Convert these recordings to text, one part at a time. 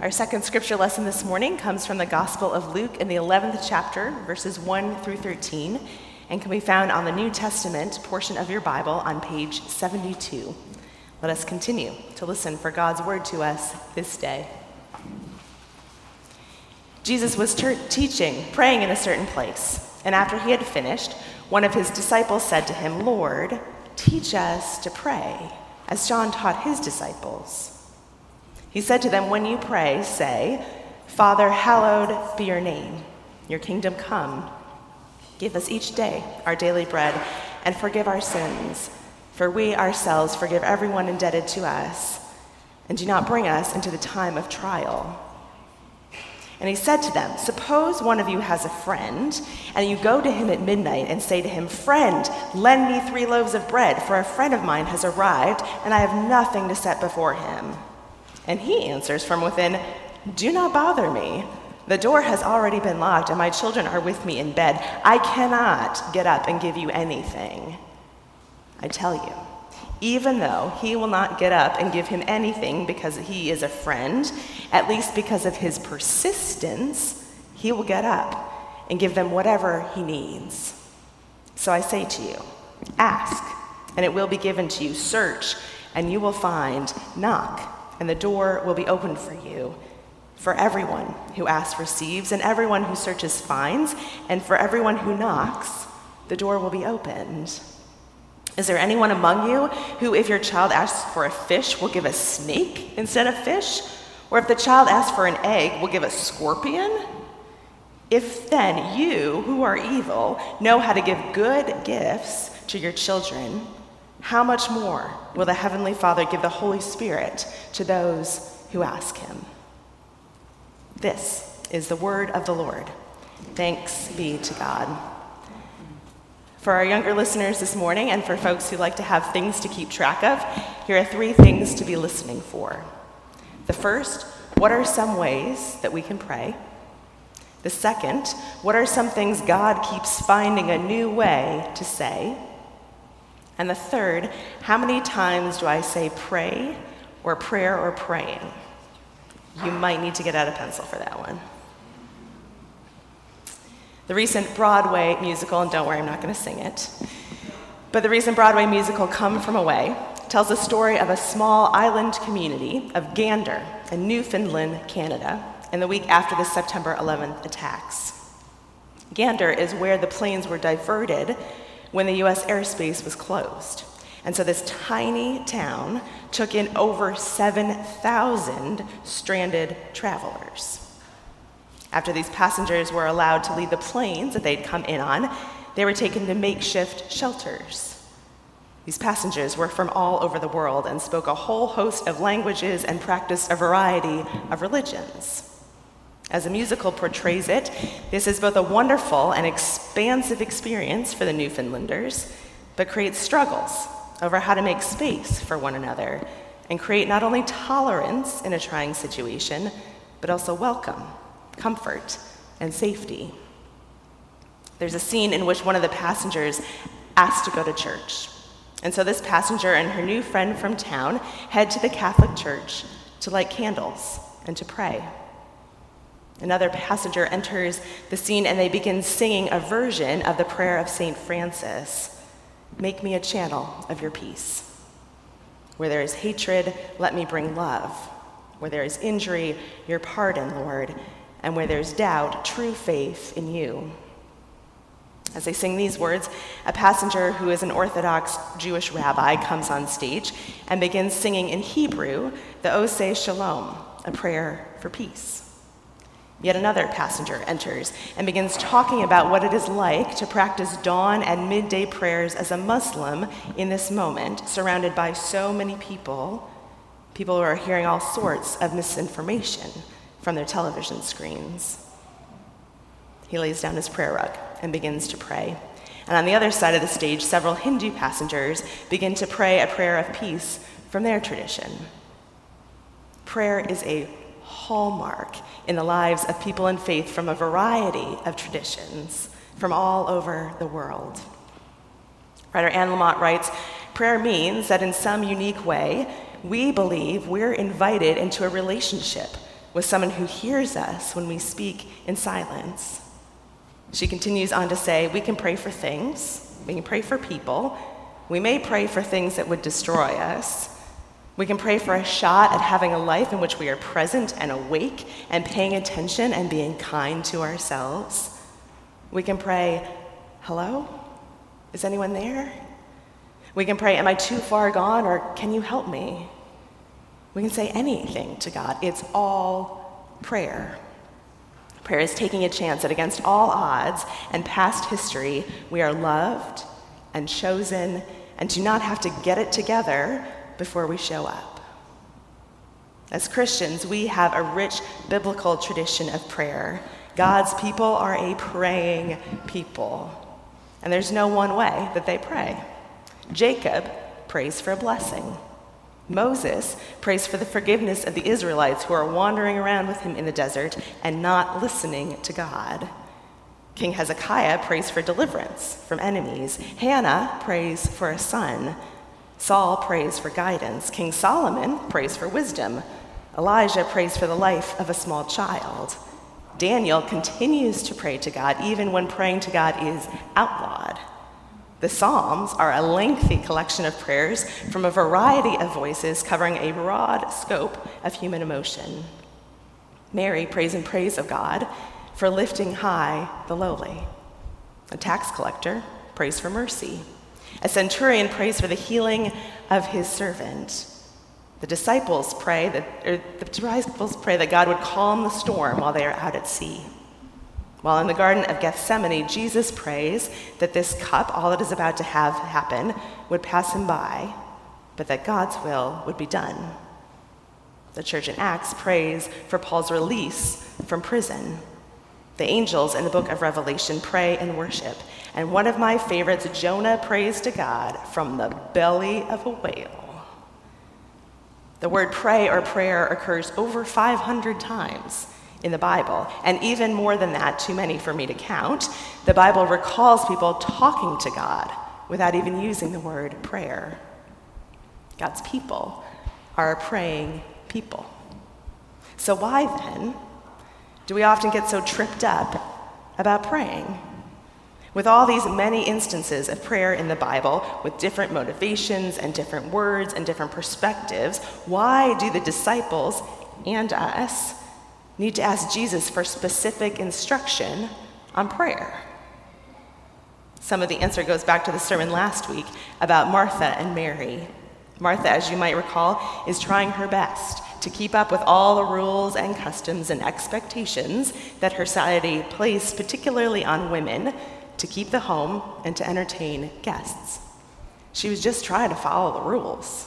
Our second scripture lesson this morning comes from the Gospel of Luke in the 11th chapter, verses 1 through 13, and can be found on the New Testament portion of your Bible on page 72. Let us continue to listen for God's word to us this day. Jesus was ter- teaching, praying in a certain place, and after he had finished, one of his disciples said to him, Lord, teach us to pray, as John taught his disciples. He said to them, When you pray, say, Father, hallowed be your name, your kingdom come. Give us each day our daily bread, and forgive our sins, for we ourselves forgive everyone indebted to us. And do not bring us into the time of trial. And he said to them, Suppose one of you has a friend, and you go to him at midnight and say to him, Friend, lend me three loaves of bread, for a friend of mine has arrived, and I have nothing to set before him. And he answers from within, Do not bother me. The door has already been locked, and my children are with me in bed. I cannot get up and give you anything. I tell you, even though he will not get up and give him anything because he is a friend, at least because of his persistence, he will get up and give them whatever he needs. So I say to you, ask, and it will be given to you. Search, and you will find. Knock and the door will be opened for you. For everyone who asks receives, and everyone who searches finds, and for everyone who knocks, the door will be opened. Is there anyone among you who, if your child asks for a fish, will give a snake instead of fish? Or if the child asks for an egg, will give a scorpion? If then you, who are evil, know how to give good gifts to your children, how much more will the Heavenly Father give the Holy Spirit to those who ask Him? This is the word of the Lord. Thanks be to God. For our younger listeners this morning, and for folks who like to have things to keep track of, here are three things to be listening for. The first, what are some ways that we can pray? The second, what are some things God keeps finding a new way to say? And the third, how many times do I say pray or prayer or praying? You might need to get out a pencil for that one. The recent Broadway musical, and don't worry, I'm not going to sing it, but the recent Broadway musical, Come From Away, tells the story of a small island community of Gander in Newfoundland, Canada, in the week after the September 11th attacks. Gander is where the planes were diverted when the US airspace was closed. And so this tiny town took in over 7,000 stranded travelers. After these passengers were allowed to leave the planes that they'd come in on, they were taken to makeshift shelters. These passengers were from all over the world and spoke a whole host of languages and practiced a variety of religions. As the musical portrays it, this is both a wonderful and expansive experience for the Newfoundlanders, but creates struggles over how to make space for one another and create not only tolerance in a trying situation, but also welcome, comfort, and safety. There's a scene in which one of the passengers asks to go to church. And so this passenger and her new friend from town head to the Catholic Church to light candles and to pray. Another passenger enters the scene and they begin singing a version of the prayer of St. Francis Make me a channel of your peace. Where there is hatred, let me bring love. Where there is injury, your pardon, Lord. And where there's doubt, true faith in you. As they sing these words, a passenger who is an Orthodox Jewish rabbi comes on stage and begins singing in Hebrew the Oseh Shalom, a prayer for peace. Yet another passenger enters and begins talking about what it is like to practice dawn and midday prayers as a Muslim in this moment, surrounded by so many people, people who are hearing all sorts of misinformation from their television screens. He lays down his prayer rug and begins to pray. And on the other side of the stage, several Hindu passengers begin to pray a prayer of peace from their tradition. Prayer is a hallmark in the lives of people in faith from a variety of traditions from all over the world. Writer Anne Lamott writes Prayer means that in some unique way, we believe we're invited into a relationship with someone who hears us when we speak in silence. She continues on to say, We can pray for things, we can pray for people, we may pray for things that would destroy us. We can pray for a shot at having a life in which we are present and awake and paying attention and being kind to ourselves. We can pray, Hello? Is anyone there? We can pray, Am I too far gone or can you help me? We can say anything to God. It's all prayer. Prayer is taking a chance that against all odds and past history, we are loved and chosen and do not have to get it together before we show up. As Christians, we have a rich biblical tradition of prayer. God's people are a praying people, and there's no one way that they pray. Jacob prays for a blessing. Moses prays for the forgiveness of the Israelites who are wandering around with him in the desert and not listening to God. King Hezekiah prays for deliverance from enemies. Hannah prays for a son. Saul prays for guidance. King Solomon prays for wisdom. Elijah prays for the life of a small child. Daniel continues to pray to God even when praying to God is outlawed. The Psalms are a lengthy collection of prayers from a variety of voices covering a broad scope of human emotion. Mary prays in praise of God for lifting high the lowly. A tax collector prays for mercy. A centurion prays for the healing of his servant. The disciples pray that, the disciples pray that God would calm the storm while they are out at sea. While in the Garden of Gethsemane, Jesus prays that this cup, all that is about to have happen, would pass him by, but that God's will would be done. The church in Acts prays for Paul's release from prison. The angels in the book of Revelation pray and worship. And one of my favorites, Jonah prays to God from the belly of a whale. The word pray or prayer occurs over 500 times in the Bible. And even more than that, too many for me to count, the Bible recalls people talking to God without even using the word prayer. God's people are praying people. So, why then do we often get so tripped up about praying? With all these many instances of prayer in the Bible, with different motivations and different words and different perspectives, why do the disciples and us need to ask Jesus for specific instruction on prayer. Some of the answer goes back to the sermon last week about Martha and Mary. Martha, as you might recall, is trying her best to keep up with all the rules and customs and expectations that her society placed, particularly on women, to keep the home and to entertain guests. She was just trying to follow the rules.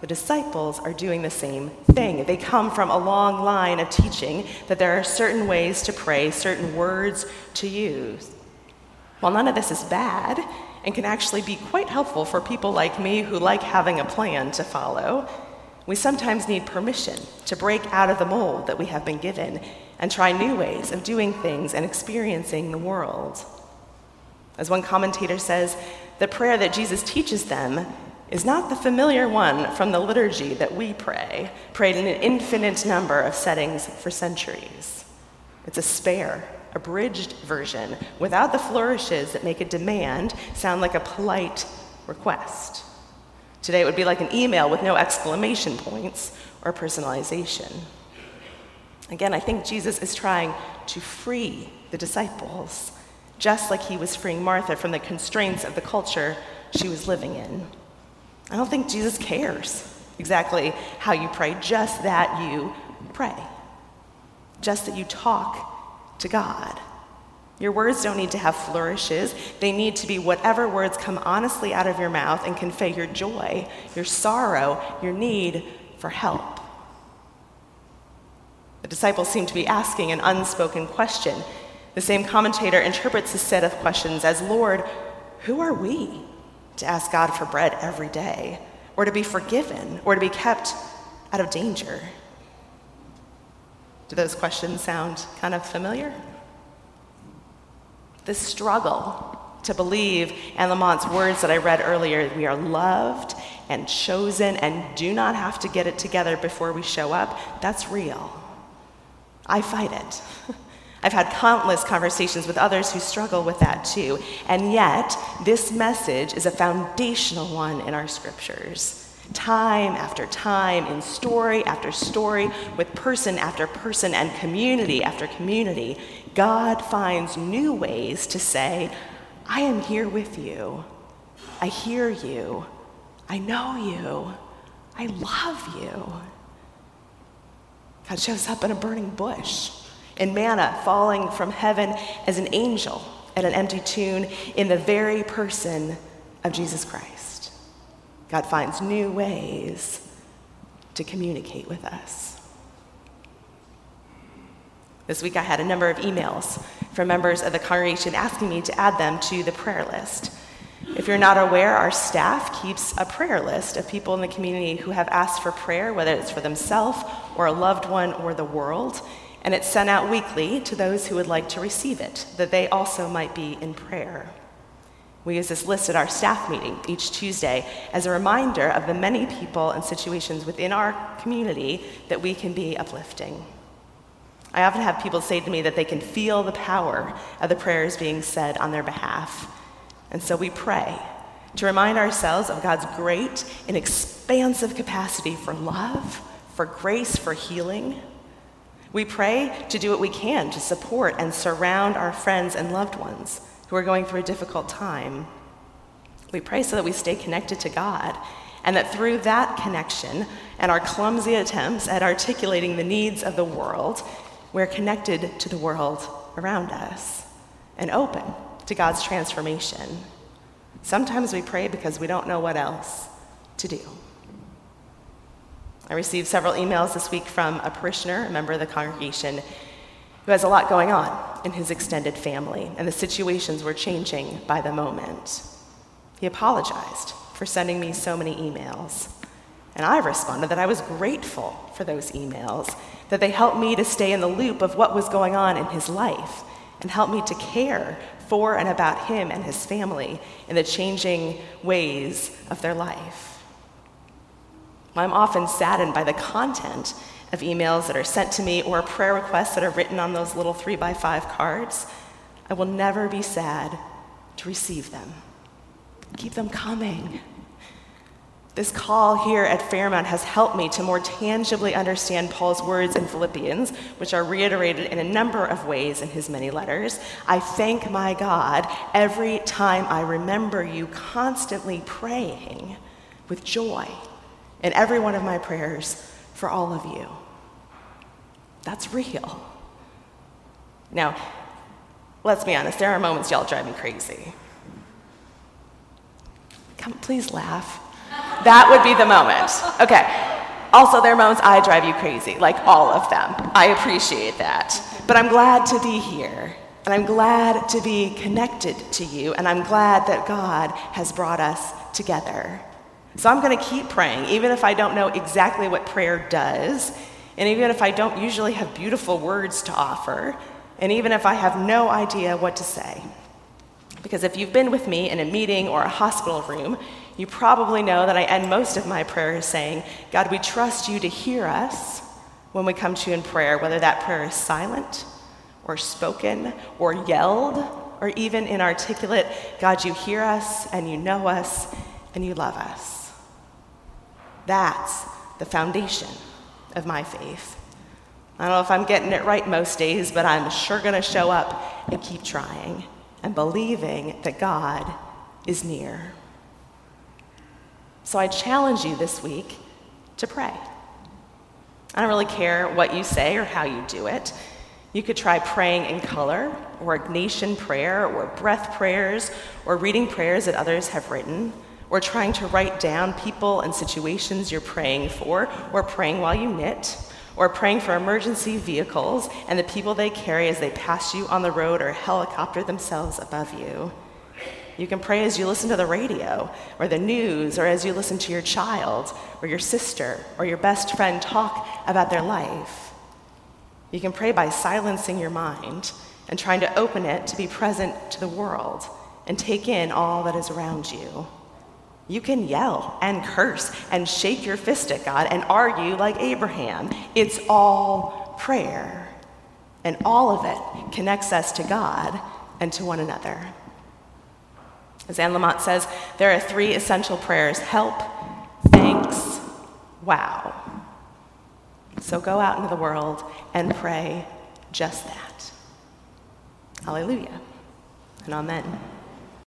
The disciples are doing the same thing. They come from a long line of teaching that there are certain ways to pray, certain words to use. While none of this is bad and can actually be quite helpful for people like me who like having a plan to follow, we sometimes need permission to break out of the mold that we have been given and try new ways of doing things and experiencing the world. As one commentator says, the prayer that Jesus teaches them is not the familiar one from the liturgy that we pray, prayed in an infinite number of settings for centuries. It's a spare, abridged version without the flourishes that make a demand sound like a polite request. Today it would be like an email with no exclamation points or personalization. Again, I think Jesus is trying to free the disciples, just like he was freeing Martha from the constraints of the culture she was living in. I don't think Jesus cares exactly how you pray, just that you pray, just that you talk to God. Your words don't need to have flourishes. They need to be whatever words come honestly out of your mouth and convey your joy, your sorrow, your need for help. The disciples seem to be asking an unspoken question. The same commentator interprets this set of questions as Lord, who are we? to ask God for bread every day, or to be forgiven, or to be kept out of danger? Do those questions sound kind of familiar? The struggle to believe Anne Lamott's words that I read earlier we are loved and chosen and do not have to get it together before we show up that's real. I fight it. I've had countless conversations with others who struggle with that too. And yet, this message is a foundational one in our scriptures. Time after time, in story after story, with person after person and community after community, God finds new ways to say, I am here with you. I hear you. I know you. I love you. God shows up in a burning bush and manna falling from heaven as an angel at an empty tomb in the very person of Jesus Christ. God finds new ways to communicate with us. This week I had a number of emails from members of the congregation asking me to add them to the prayer list. If you're not aware, our staff keeps a prayer list of people in the community who have asked for prayer, whether it's for themselves or a loved one or the world and it's sent out weekly to those who would like to receive it, that they also might be in prayer. We use this list at our staff meeting each Tuesday as a reminder of the many people and situations within our community that we can be uplifting. I often have people say to me that they can feel the power of the prayers being said on their behalf. And so we pray to remind ourselves of God's great and expansive capacity for love, for grace, for healing we pray to do what we can to support and surround our friends and loved ones who are going through a difficult time. We pray so that we stay connected to God and that through that connection and our clumsy attempts at articulating the needs of the world, we're connected to the world around us and open to God's transformation. Sometimes we pray because we don't know what else to do. I received several emails this week from a parishioner, a member of the congregation, who has a lot going on in his extended family, and the situations were changing by the moment. He apologized for sending me so many emails. And I responded that I was grateful for those emails, that they helped me to stay in the loop of what was going on in his life and helped me to care for and about him and his family in the changing ways of their life. I'm often saddened by the content of emails that are sent to me or prayer requests that are written on those little three by five cards. I will never be sad to receive them. Keep them coming. This call here at Fairmount has helped me to more tangibly understand Paul's words in Philippians, which are reiterated in a number of ways in his many letters. I thank my God every time I remember you, constantly praying with joy in every one of my prayers for all of you. That's real. Now, let's be honest, there are moments y'all drive me crazy. Come, please laugh. That would be the moment. Okay. Also, there are moments I drive you crazy, like all of them. I appreciate that. But I'm glad to be here, and I'm glad to be connected to you, and I'm glad that God has brought us together. So I'm going to keep praying, even if I don't know exactly what prayer does, and even if I don't usually have beautiful words to offer, and even if I have no idea what to say. Because if you've been with me in a meeting or a hospital room, you probably know that I end most of my prayers saying, God, we trust you to hear us when we come to you in prayer, whether that prayer is silent or spoken or yelled or even inarticulate. God, you hear us and you know us and you love us. That's the foundation of my faith. I don't know if I'm getting it right most days, but I'm sure going to show up and keep trying and believing that God is near. So I challenge you this week to pray. I don't really care what you say or how you do it. You could try praying in color, or Ignatian prayer, or breath prayers, or reading prayers that others have written or trying to write down people and situations you're praying for, or praying while you knit, or praying for emergency vehicles and the people they carry as they pass you on the road or helicopter themselves above you. You can pray as you listen to the radio or the news, or as you listen to your child or your sister or your best friend talk about their life. You can pray by silencing your mind and trying to open it to be present to the world and take in all that is around you. You can yell and curse and shake your fist at God and argue like Abraham. It's all prayer. And all of it connects us to God and to one another. As Anne Lamott says, there are three essential prayers help, thanks, wow. So go out into the world and pray just that. Hallelujah and amen.